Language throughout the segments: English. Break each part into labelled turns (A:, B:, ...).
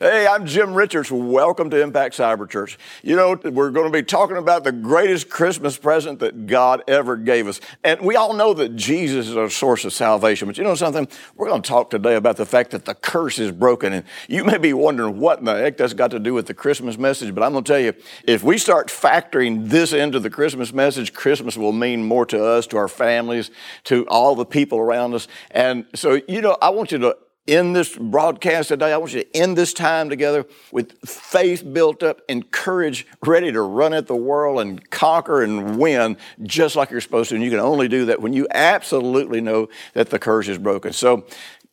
A: Hey, I'm Jim Richards. Welcome to Impact Cyber Church. You know, we're going to be talking about the greatest Christmas present that God ever gave us. And we all know that Jesus is our source of salvation. But you know something? We're going to talk today about the fact that the curse is broken. And you may be wondering what in the heck that's got to do with the Christmas message. But I'm going to tell you, if we start factoring this into the Christmas message, Christmas will mean more to us, to our families, to all the people around us. And so, you know, I want you to in this broadcast today, I want you to end this time together with faith built up and courage ready to run at the world and conquer and win just like you're supposed to. And you can only do that when you absolutely know that the curse is broken. So,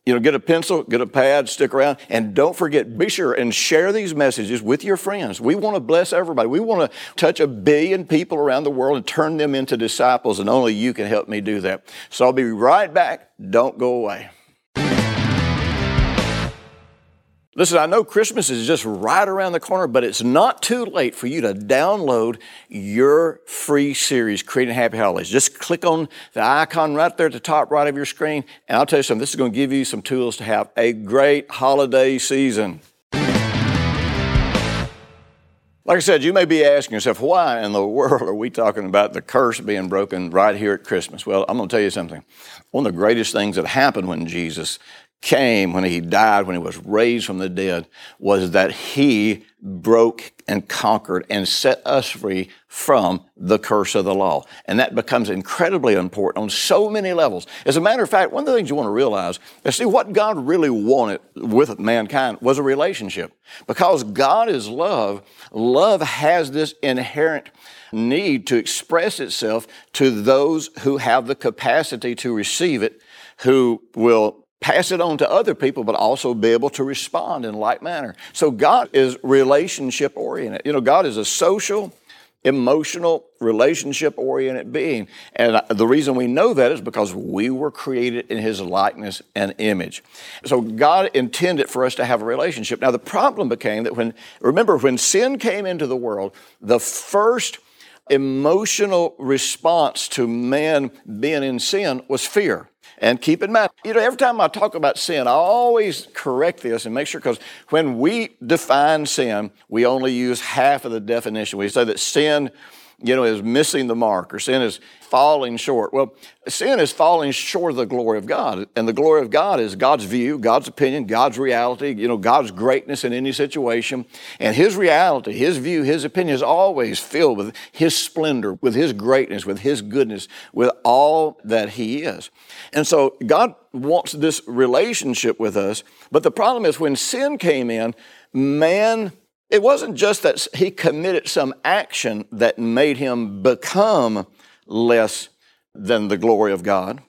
A: you know, get a pencil, get a pad, stick around, and don't forget, be sure and share these messages with your friends. We want to bless everybody. We want to touch a billion people around the world and turn them into disciples, and only you can help me do that. So I'll be right back. Don't go away. Listen, I know Christmas is just right around the corner, but it's not too late for you to download your free series, Creating Happy Holidays. Just click on the icon right there at the top right of your screen, and I'll tell you something, this is going to give you some tools to have a great holiday season. Like I said, you may be asking yourself, why in the world are we talking about the curse being broken right here at Christmas? Well, I'm going to tell you something. One of the greatest things that happened when Jesus came, when he died, when he was raised from the dead, was that he broke and conquered and set us free from the curse of the law. And that becomes incredibly important on so many levels. As a matter of fact, one of the things you want to realize is see what God really wanted with mankind was a relationship. Because God is love, love has this inherent need to express itself to those who have the capacity to receive it, who will pass it on to other people, but also be able to respond in like manner. So God is relationship oriented. You know, God is a social, emotional, relationship oriented being. And the reason we know that is because we were created in His likeness and image. So God intended for us to have a relationship. Now, the problem became that when, remember, when sin came into the world, the first emotional response to man being in sin was fear. And keep in mind, you know, every time I talk about sin, I always correct this and make sure, because when we define sin, we only use half of the definition. We say that sin you know, is missing the mark or sin is falling short. Well, sin is falling short of the glory of God. And the glory of God is God's view, God's opinion, God's reality, you know, God's greatness in any situation. And His reality, His view, His opinion is always filled with His splendor, with His greatness, with His goodness, with all that He is. And so God wants this relationship with us. But the problem is when sin came in, man it wasn't just that he committed some action that made him become less than the glory of God.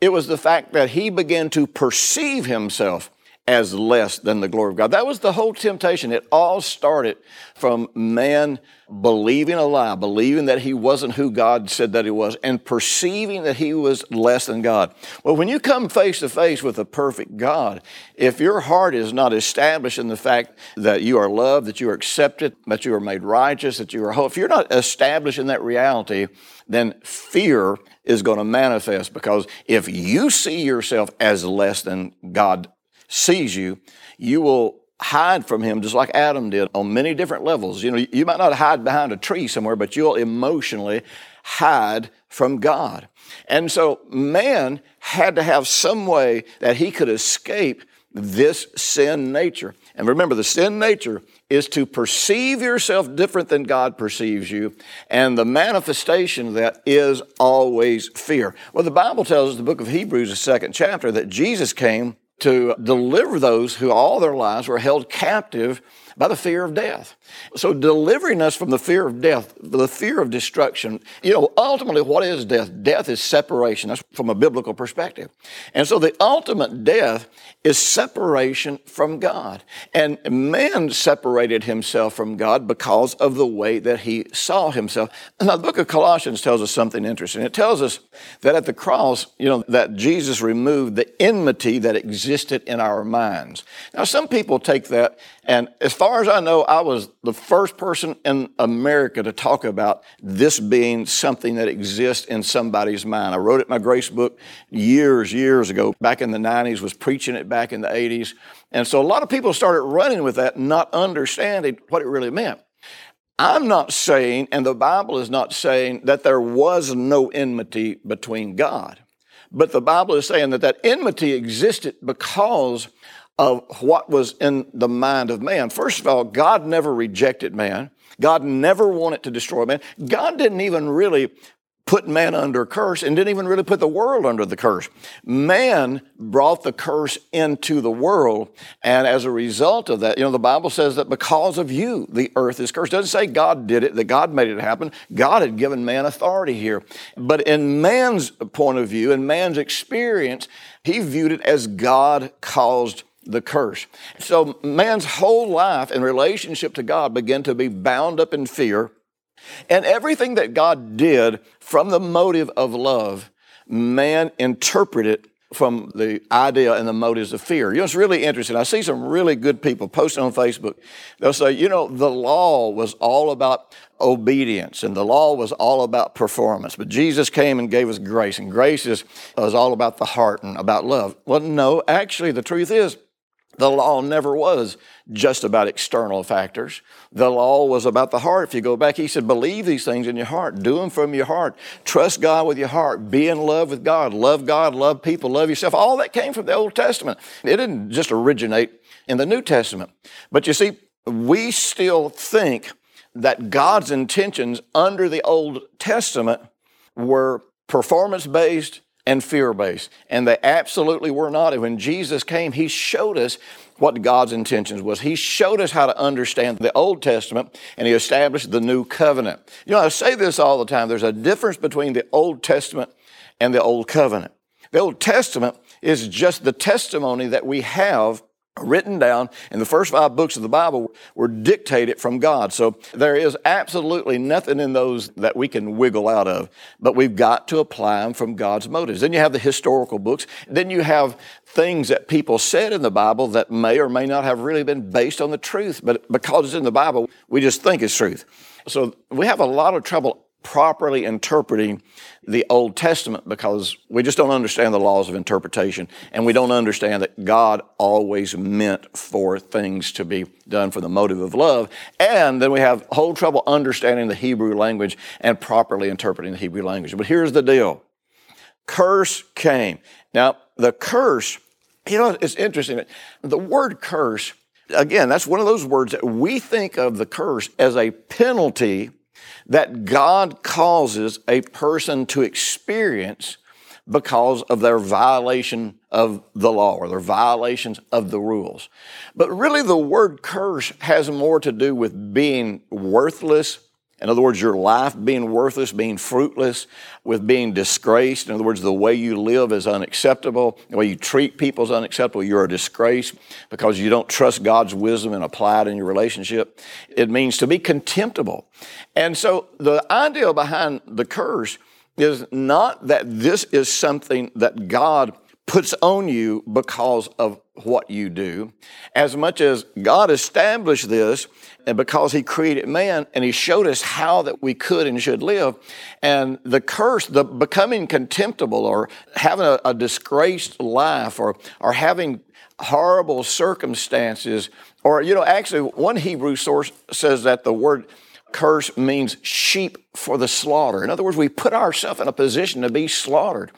A: It was the fact that he began to perceive himself as less than the glory of God. That was the whole temptation. It all started from man believing a lie, believing that he wasn't who God said that he was, and perceiving that he was less than God. Well, when you come face to face with a perfect God, if your heart is not established in the fact that you are loved, that you are accepted, that you are made righteous, that you are whole, if you're not established in that reality, then fear is going to manifest because if you see yourself as less than God sees you, you will hide from him just like Adam did on many different levels. You know, you might not hide behind a tree somewhere, but you'll emotionally hide from God. And so man had to have some way that he could escape this sin nature. And remember, the sin nature is to perceive yourself different than God perceives you, and the manifestation of that is always fear. Well, the Bible tells us, the book of Hebrews, the second chapter, that Jesus came to deliver those who all their lives were held captive by the fear of death. So, delivering us from the fear of death, the fear of destruction, you know, ultimately, what is death? Death is separation. That's from a biblical perspective. And so, the ultimate death is separation from God. And man separated himself from God because of the way that he saw himself. Now, the book of Colossians tells us something interesting. It tells us that at the cross, you know, that Jesus removed the enmity that existed in our minds. Now, some people take that, and as far as I know, I was the first person in America to talk about this being something that exists in somebody's mind. I wrote it in my grace book years, years ago, back in the 90s, was preaching it back in the 80s. And so a lot of people started running with that, not understanding what it really meant. I'm not saying, and the Bible is not saying, that there was no enmity between God. But the Bible is saying that that enmity existed because of what was in the mind of man. First of all, God never rejected man. God never wanted to destroy man. God didn't even really put man under curse and didn't even really put the world under the curse. Man brought the curse into the world. And as a result of that, you know, the Bible says that because of you, the earth is cursed. It doesn't say God did it, that God made it happen. God had given man authority here. But in man's point of view, in man's experience, he viewed it as God caused the curse. So man's whole life in relationship to God began to be bound up in fear. And everything that God did from the motive of love, man interpreted from the idea and the motives of fear. You know, it's really interesting. I see some really good people posting on Facebook. They'll say, you know, the law was all about obedience and the law was all about performance, but Jesus came and gave us grace, and grace is, is all about the heart and about love. Well, no, actually, the truth is, the law never was just about external factors. The law was about the heart. If you go back, he said, believe these things in your heart. Do them from your heart. Trust God with your heart. Be in love with God. Love God, love people, love yourself. All that came from the Old Testament. It didn't just originate in the New Testament. But you see, we still think that God's intentions under the Old Testament were performance based and fear based. And they absolutely were not. And when Jesus came, He showed us what God's intentions was. He showed us how to understand the Old Testament and He established the new covenant. You know, I say this all the time there's a difference between the Old Testament and the Old Covenant. The Old Testament is just the testimony that we have written down in the first five books of the Bible were dictated from God. So there is absolutely nothing in those that we can wiggle out of, but we've got to apply them from God's motives. Then you have the historical books. Then you have things that people said in the Bible that may or may not have really been based on the truth, but because it's in the Bible, we just think it's truth. So we have a lot of trouble properly interpreting the Old Testament because we just don't understand the laws of interpretation and we don't understand that God always meant for things to be done for the motive of love. And then we have whole trouble understanding the Hebrew language and properly interpreting the Hebrew language. But here's the deal. Curse came. Now, the curse, you know, it's interesting. The word curse, again, that's one of those words that we think of the curse as a penalty that God causes a person to experience because of their violation of the law or their violations of the rules. But really, the word curse has more to do with being worthless in other words, your life being worthless, being fruitless, with being disgraced. In other words, the way you live is unacceptable. The way you treat people is unacceptable. You're a disgrace because you don't trust God's wisdom and apply it in your relationship. It means to be contemptible. And so the idea behind the curse is not that this is something that God puts on you because of what you do, as much as God established this and because he created man and he showed us how that we could and should live. And the curse, the becoming contemptible or having a, a disgraced life or, or having horrible circumstances, or, you know, actually, one Hebrew source says that the word curse means sheep for the slaughter. In other words, we put ourselves in a position to be slaughtered.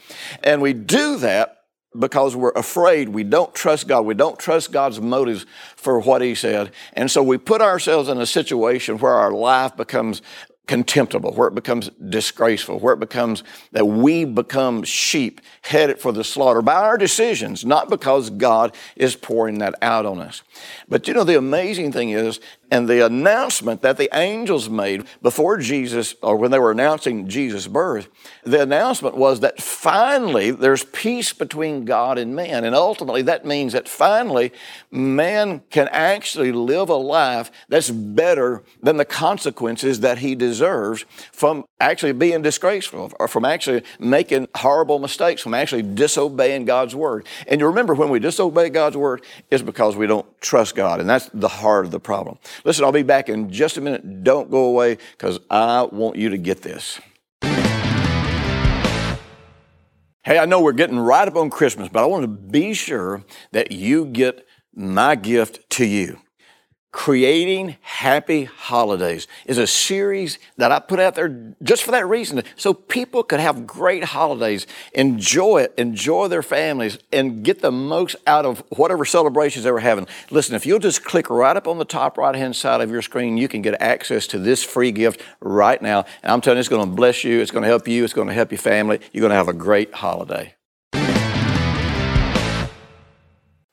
A: And we do that because we're afraid. We don't trust God. We don't trust God's motives for what He said. And so we put ourselves in a situation where our life becomes contemptible, where it becomes disgraceful, where it becomes that we become sheep headed for the slaughter by our decisions, not because God is pouring that out on us. But you know, the amazing thing is, and the announcement that the angels made before Jesus, or when they were announcing Jesus' birth, the announcement was that finally there's peace between God and man. And ultimately, that means that finally man can actually live a life that's better than the consequences that he deserves from actually being disgraceful or from actually making horrible mistakes, from actually disobeying God's word. And you remember when we disobey God's word, it's because we don't trust God. And that's the heart of the problem. Listen, I'll be back in just a minute. Don't go away because I want you to get this. Hey, I know we're getting right up on Christmas, but I want to be sure that you get my gift to you. Creating Happy Holidays is a series that I put out there just for that reason, so people could have great holidays, enjoy it, enjoy their families, and get the most out of whatever celebrations they were having. Listen, if you'll just click right up on the top right hand side of your screen, you can get access to this free gift right now. And I'm telling you, it's going to bless you, it's going to help you, it's going to help your family. You're going to have a great holiday.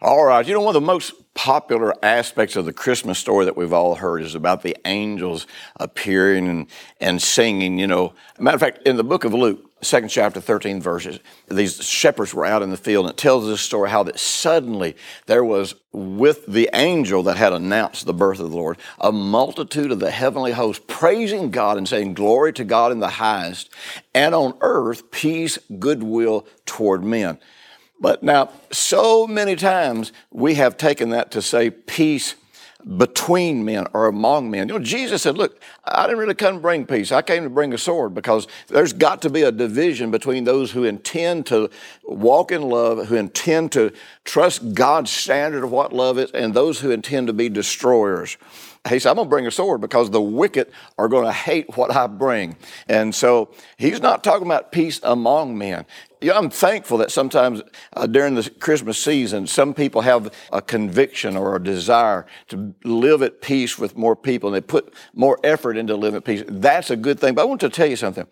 A: All right, you know, one of the most popular aspects of the Christmas story that we've all heard is about the angels appearing and, and singing. You know, matter of fact, in the book of Luke, second chapter, 13 verses, these shepherds were out in the field, and it tells this story how that suddenly there was with the angel that had announced the birth of the Lord, a multitude of the heavenly host praising God and saying, Glory to God in the highest, and on earth peace, goodwill toward men. But now, so many times we have taken that to say peace between men or among men. You know, Jesus said, Look, I didn't really come to bring peace. I came to bring a sword because there's got to be a division between those who intend to walk in love, who intend to trust God's standard of what love is, and those who intend to be destroyers. He said, I'm going to bring a sword because the wicked are going to hate what I bring. And so he's not talking about peace among men. Yeah, I'm thankful that sometimes uh, during the Christmas season, some people have a conviction or a desire to live at peace with more people and they put more effort into living at peace. That's a good thing. But I want to tell you something.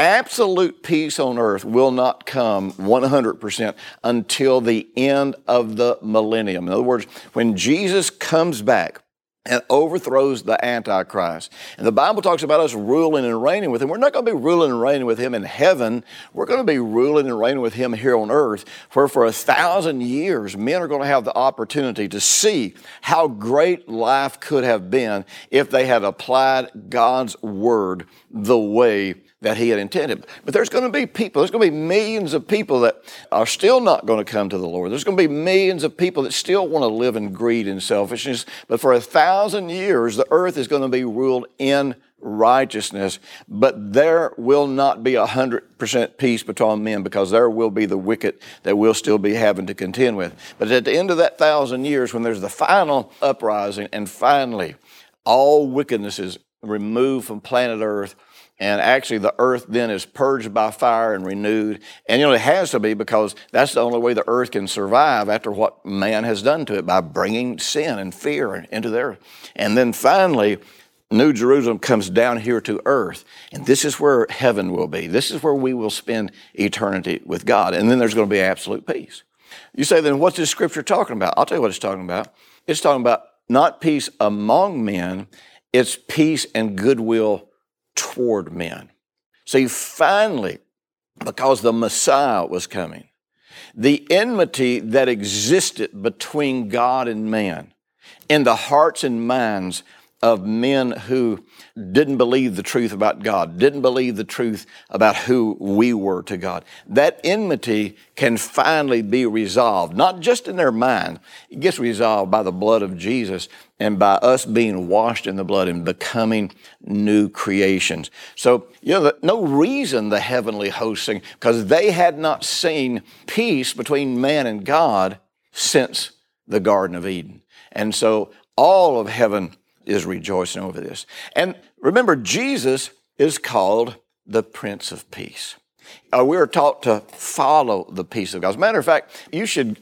A: Absolute peace on earth will not come 100% until the end of the millennium. In other words, when Jesus comes back, and overthrows the Antichrist. And the Bible talks about us ruling and reigning with Him. We're not going to be ruling and reigning with Him in heaven. We're going to be ruling and reigning with Him here on earth, where for a thousand years, men are going to have the opportunity to see how great life could have been if they had applied God's Word the way that he had intended. But there's going to be people, there's going to be millions of people that are still not going to come to the Lord. There's going to be millions of people that still want to live in greed and selfishness. But for a thousand years, the earth is going to be ruled in righteousness. But there will not be a hundred percent peace between men because there will be the wicked that we'll still be having to contend with. But at the end of that thousand years, when there's the final uprising and finally all wickedness is removed from planet earth, and actually the earth then is purged by fire and renewed. And you know, it has to be because that's the only way the earth can survive after what man has done to it by bringing sin and fear into the earth. And then finally, New Jerusalem comes down here to earth, and this is where heaven will be. This is where we will spend eternity with God. And then there's going to be absolute peace. You say, then what's this scripture talking about? I'll tell you what it's talking about. It's talking about not peace among men, it's peace and goodwill toward men. See, finally, because the Messiah was coming, the enmity that existed between God and man in the hearts and minds of men who didn't believe the truth about God, didn't believe the truth about who we were to God. That enmity can finally be resolved, not just in their mind, it gets resolved by the blood of Jesus and by us being washed in the blood and becoming new creations. So, you know, no reason the heavenly hosts sing, because they had not seen peace between man and God since the Garden of Eden. And so all of heaven is rejoicing over this. And remember, Jesus is called the Prince of Peace. Uh, we are taught to follow the peace of God. As a matter of fact, you should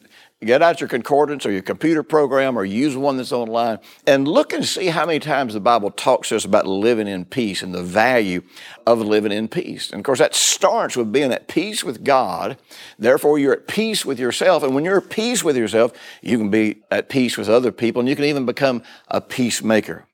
A: get out your concordance or your computer program or use one that's online and look and see how many times the Bible talks to us about living in peace and the value of living in peace. And of course, that starts with being at peace with God. Therefore, you're at peace with yourself. And when you're at peace with yourself, you can be at peace with other people and you can even become a peacemaker.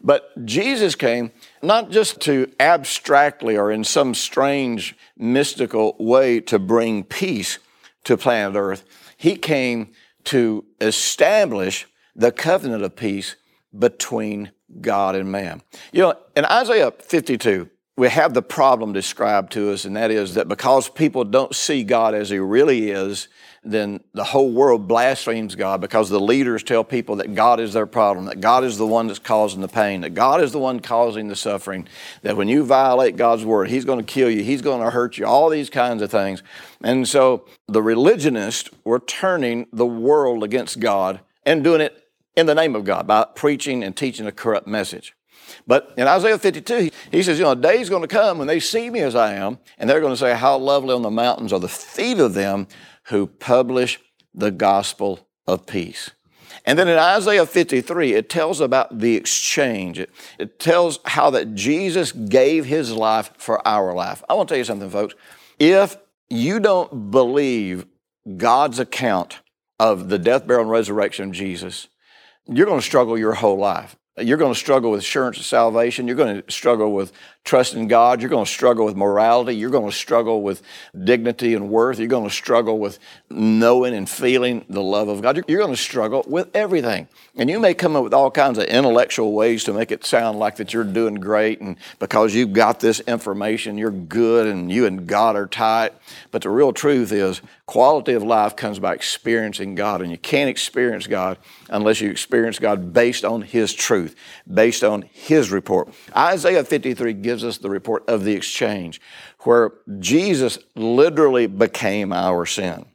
A: But Jesus came not just to abstractly or in some strange mystical way to bring peace to planet Earth. He came to establish the covenant of peace between God and man. You know, in Isaiah 52, we have the problem described to us, and that is that because people don't see God as He really is, then the whole world blasphemes God because the leaders tell people that God is their problem, that God is the one that's causing the pain, that God is the one causing the suffering, that when you violate God's word, He's going to kill you, He's going to hurt you, all these kinds of things. And so the religionists were turning the world against God and doing it in the name of God by preaching and teaching a corrupt message. But in Isaiah 52, he says, you know, a day's going to come when they see me as I am, and they're going to say, How lovely on the mountains are the feet of them who publish the gospel of peace. And then in Isaiah 53, it tells about the exchange. It, it, tells how that Jesus gave his life for our life. I want to tell you something, folks. If you don't believe God's account of the death, burial, and resurrection of Jesus, you're going to struggle your whole life. You're going to struggle with assurance of salvation. You're going to struggle with trust in God. You're going to struggle with morality. You're going to struggle with dignity and worth. You're going to struggle with knowing and feeling the love of God. You're going to struggle with everything. And you may come up with all kinds of intellectual ways to make it sound like that you're doing great and because you've got this information, you're good and you and God are tight. But the real truth is quality of life comes by experiencing God. And you can't experience God unless you experience God based on His truth, based on His report. Isaiah 53 gives us the report of the exchange where Jesus literally became our sin.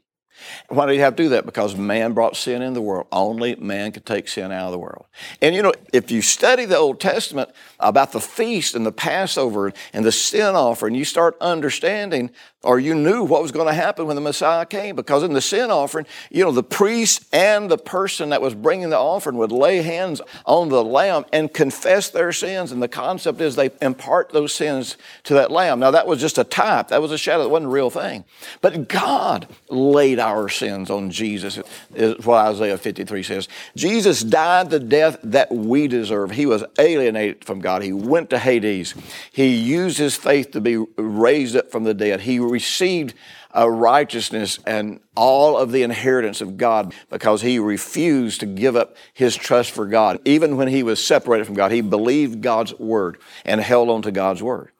A: Why did he have to do that? Because man brought sin in the world. Only man could take sin out of the world. And you know, if you study the Old Testament about the feast and the Passover and the sin offering, you start understanding or you knew what was going to happen when the Messiah came. Because in the sin offering, you know, the priest and the person that was bringing the offering would lay hands on the lamb and confess their sins. And the concept is they impart those sins to that lamb. Now, that was just a type, that was a shadow, that wasn't a real thing. But God laid our sins on Jesus, is what Isaiah 53 says. Jesus died the death that we deserve. He was alienated from God, He went to Hades. He used His faith to be raised up from the dead. He received a righteousness and all of the inheritance of God because he refused to give up his trust for God. Even when he was separated from God, he believed God's word and held on to God's word.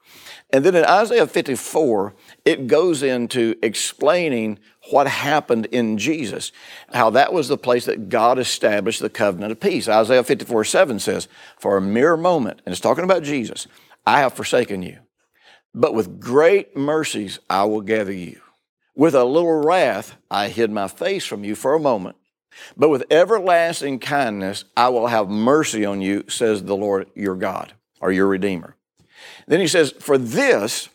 A: And then in Isaiah 54, it goes into explaining what happened in Jesus, how that was the place that God established the covenant of peace. Isaiah 54 7 says, For a mere moment, and it's talking about Jesus, I have forsaken you but with great mercies I will gather you. With a little wrath I hid my face from you for a moment. But with everlasting kindness I will have mercy on you, says the Lord your God, or your Redeemer. Then he says, For this,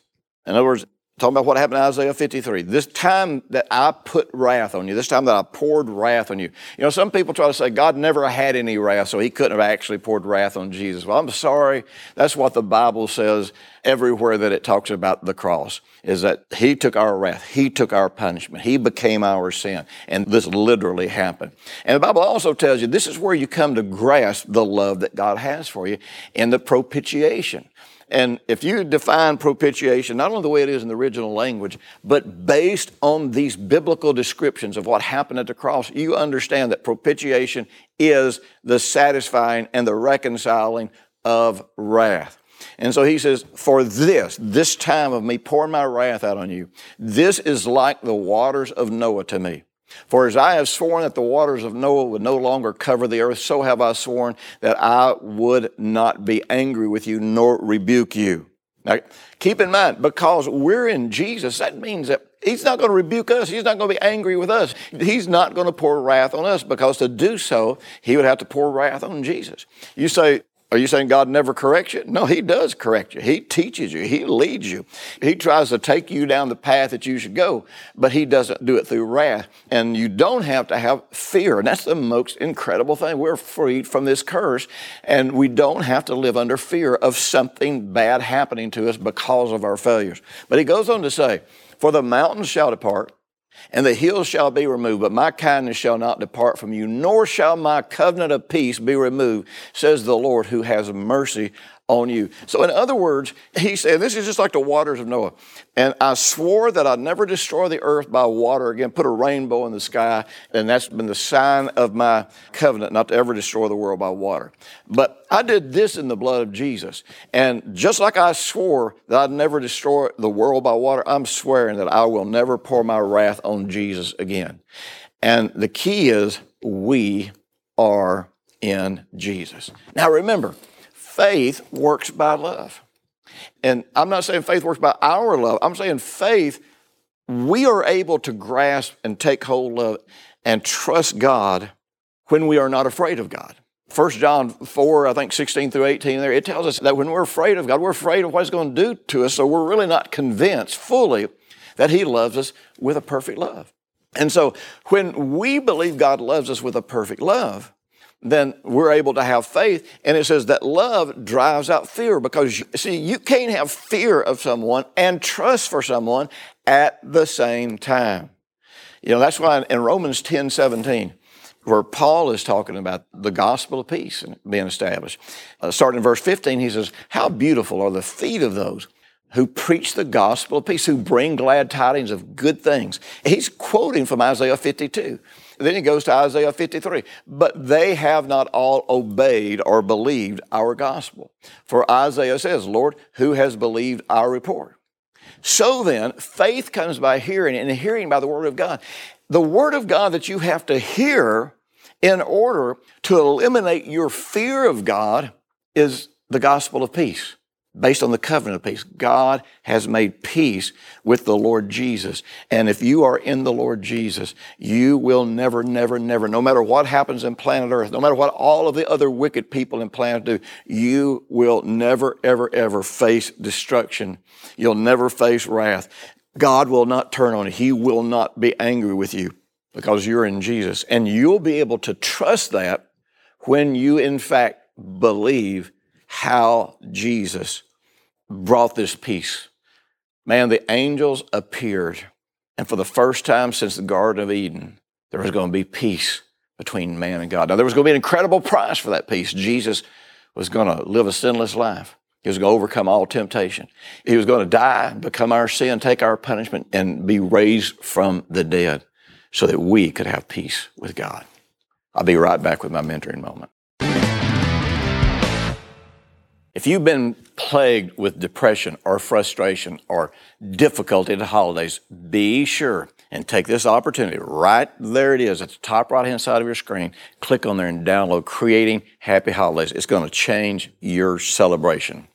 A: in other words, talking about what happened in Isaiah 53. This time that I put wrath on you, this time that I poured wrath on you. You know, some people try to say God never had any wrath, so he couldn't have actually poured wrath on Jesus. Well, I'm sorry. That's what the Bible says everywhere that it talks about the cross, is that he took our wrath. He took our punishment. He became our sin. And this literally happened. And the Bible also tells you this is where you come to grasp the love that God has for you in the propitiation. And if you define propitiation, not only the way it is in the original language, but based on these biblical descriptions of what happened at the cross, you understand that propitiation is the satisfying and the reconciling of wrath. And so he says, For this, this time of me pouring my wrath out on you, this is like the waters of Noah to me. For as I have sworn that the waters of Noah would no longer cover the earth, so have I sworn that I would not be angry with you nor rebuke you. Now, keep in mind, because we're in Jesus, that means that He's not going to rebuke us. He's not going to be angry with us. He's not going to pour wrath on us because to do so, He would have to pour wrath on Jesus. You say, Are you saying God never corrects you? No, He does correct you. He teaches you. He leads you. He tries to take you down the path that you should go, but He doesn't do it through wrath. And you don't have to have fear. And that's the most incredible thing. We're freed from this curse, and we don't have to live under fear of something bad happening to us because of our failures. But He goes on to say, For the mountains shall depart and the hills shall be removed, but my kindness shall not depart from you, nor shall my covenant of peace be removed, says the Lord who has mercy on you. So, in other words, he said, This is just like the waters of Noah. And I swore that I'd never destroy the earth by water again, put a rainbow in the sky, and that's been the sign of my covenant not to ever destroy the world by water. But I did this in the blood of Jesus. And just like I swore that I'd never destroy the world by water, I'm swearing that I will never pour my wrath on Jesus again. And the key is we are in Jesus. Now remember, faith works by love. And I'm not saying faith works by our love. I'm saying faith, we are able to grasp and take hold of and trust God when we are not afraid of God. 1 John 4, I think 16 through 18 there, it tells us that when we're afraid of God, we're afraid of what He's going to do to us, so we're really not convinced fully that He loves us with a perfect love. And so when we believe God loves us with a perfect love, then we're able to have faith. And it says that love drives out fear because, see, you can't have fear of someone and trust for someone at the same time. You know, that's why in Romans 10 17, where Paul is talking about the gospel of peace being established, uh, starting in verse 15, he says, How beautiful are the feet of those who preach the gospel of peace, who bring glad tidings of good things. He's quoting from Isaiah 52. Then he goes to Isaiah 53. But they have not all obeyed or believed our gospel. For Isaiah says, Lord, who has believed our report? So then, faith comes by hearing, and hearing by the word of God. The word of God that you have to hear in order to eliminate your fear of God is the gospel of peace based on the covenant of peace. God has made peace with the Lord Jesus. And if you are in the Lord Jesus, you will never, never, never, no matter what happens in planet Earth, no matter what all of the other wicked people in planet do, you will never, ever, ever face destruction. You'll never face wrath. God will not turn on you. He will not be angry with you because you're in Jesus. And you'll be able to trust that when you, in fact, believe how Jesus brought this peace. Man, the angels appeared, and for the first time since the Garden of Eden, there was going to be peace between man and God. Now, there was going to be an incredible price for that peace. Jesus was going to live a sinless life. He was going to overcome all temptation. He was going to die, become our sin, take our punishment, and be raised from the dead so that we could have peace with God. I'll be right back with my mentoring moment. If you've been plagued with depression or frustration or difficulty at the holidays, be sure and take this opportunity. Right there it is at the top right hand side of your screen. Click on there and download Creating Happy Holidays. It's going to change your celebration.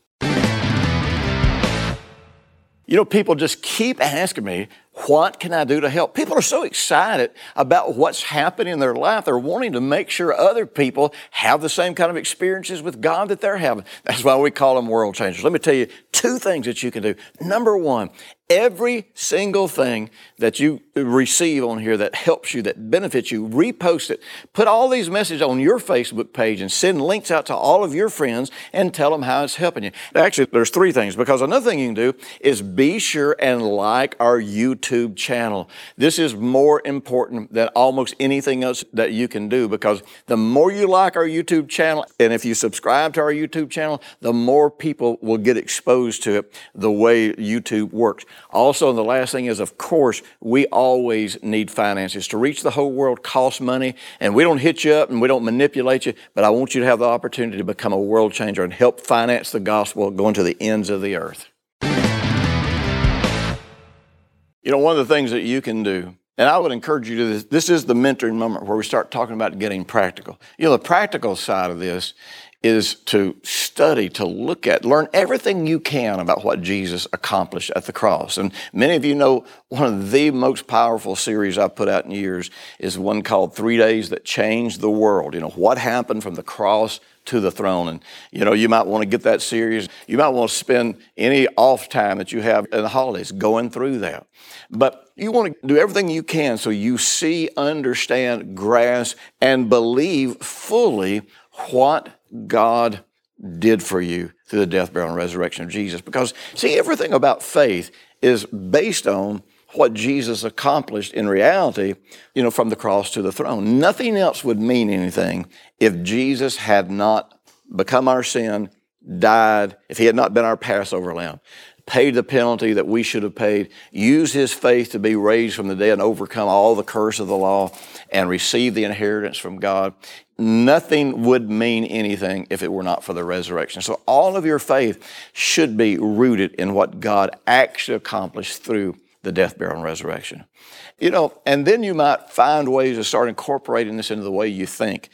A: You know, people just keep asking me, what can I do to help? People are so excited about what's happening in their life. They're wanting to make sure other people have the same kind of experiences with God that they're having. That's why we call them world changers. Let me tell you two things that you can do. Number one, every single thing that you receive on here that helps you, that benefits you, repost it. Put all these messages on your Facebook page and send links out to all of your friends and tell them how it's helping you. Actually, there's three things because another thing you can do is be sure and like our YouTube channel. This is more important than almost anything else that you can do because the more you like our YouTube channel and if you subscribe to our YouTube channel, the more people will get exposed to it the way YouTube works. Also, the last thing is, of course, we always need finances. To reach the whole world costs money, and we don't hit you up and we don't manipulate you, but I want you to have the opportunity to become a world changer and help finance the gospel going to the ends of the earth. You know, one of the things that you can do And I would encourage you to this. This is the mentoring moment where we start talking about getting practical. You know, the practical side of this is to study, to look at, learn everything you can about what Jesus accomplished at the cross. And many of you know one of the most powerful series I've put out in years is one called Three Days That Changed the World. You know, what happened from the cross to the throne. And, you know, you might want to get that series. You might want to spend any off time that you have in the holidays going through that. But you want to do everything you can so you see, understand, grasp, and believe fully what God did for you through the death, burial, and resurrection of Jesus. Because, see, everything about faith is based on what Jesus accomplished in reality, you know, from the cross to the throne. Nothing else would mean anything if Jesus had not become our sin, died, if he had not been our Passover lamb, paid the penalty that we should have paid, used his faith to be raised from the dead and overcome all the curse of the law and receive the inheritance from God. Nothing would mean anything if it were not for the resurrection. So all of your faith should be rooted in what God actually accomplished through the death, burial, and resurrection. You know, and then you might find ways to start incorporating this into the way you think.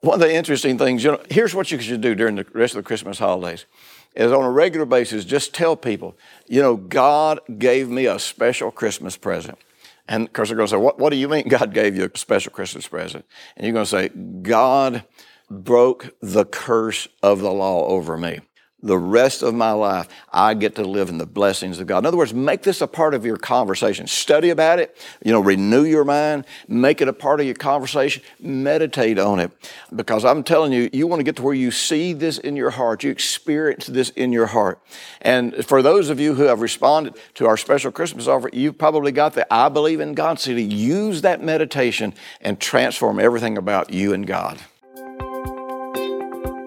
A: One of the interesting things, you know, here's what you should do during the rest of the Christmas holidays is on a regular basis, just tell people, you know, God gave me a special Christmas present. And of course, they're going to say, what, what do you mean God gave you a special Christmas present? And you're going to say, God broke the curse of the law over me the rest of my life, I get to live in the blessings of God. In other words, make this a part of your conversation. Study about it, you know, renew your mind, make it a part of your conversation, meditate on it. Because I'm telling you, you want to get to where you see this in your heart, you experience this in your heart. And for those of you who have responded to our special Christmas offer, you've probably got the I believe in God CD. Use that meditation and transform everything about you and God.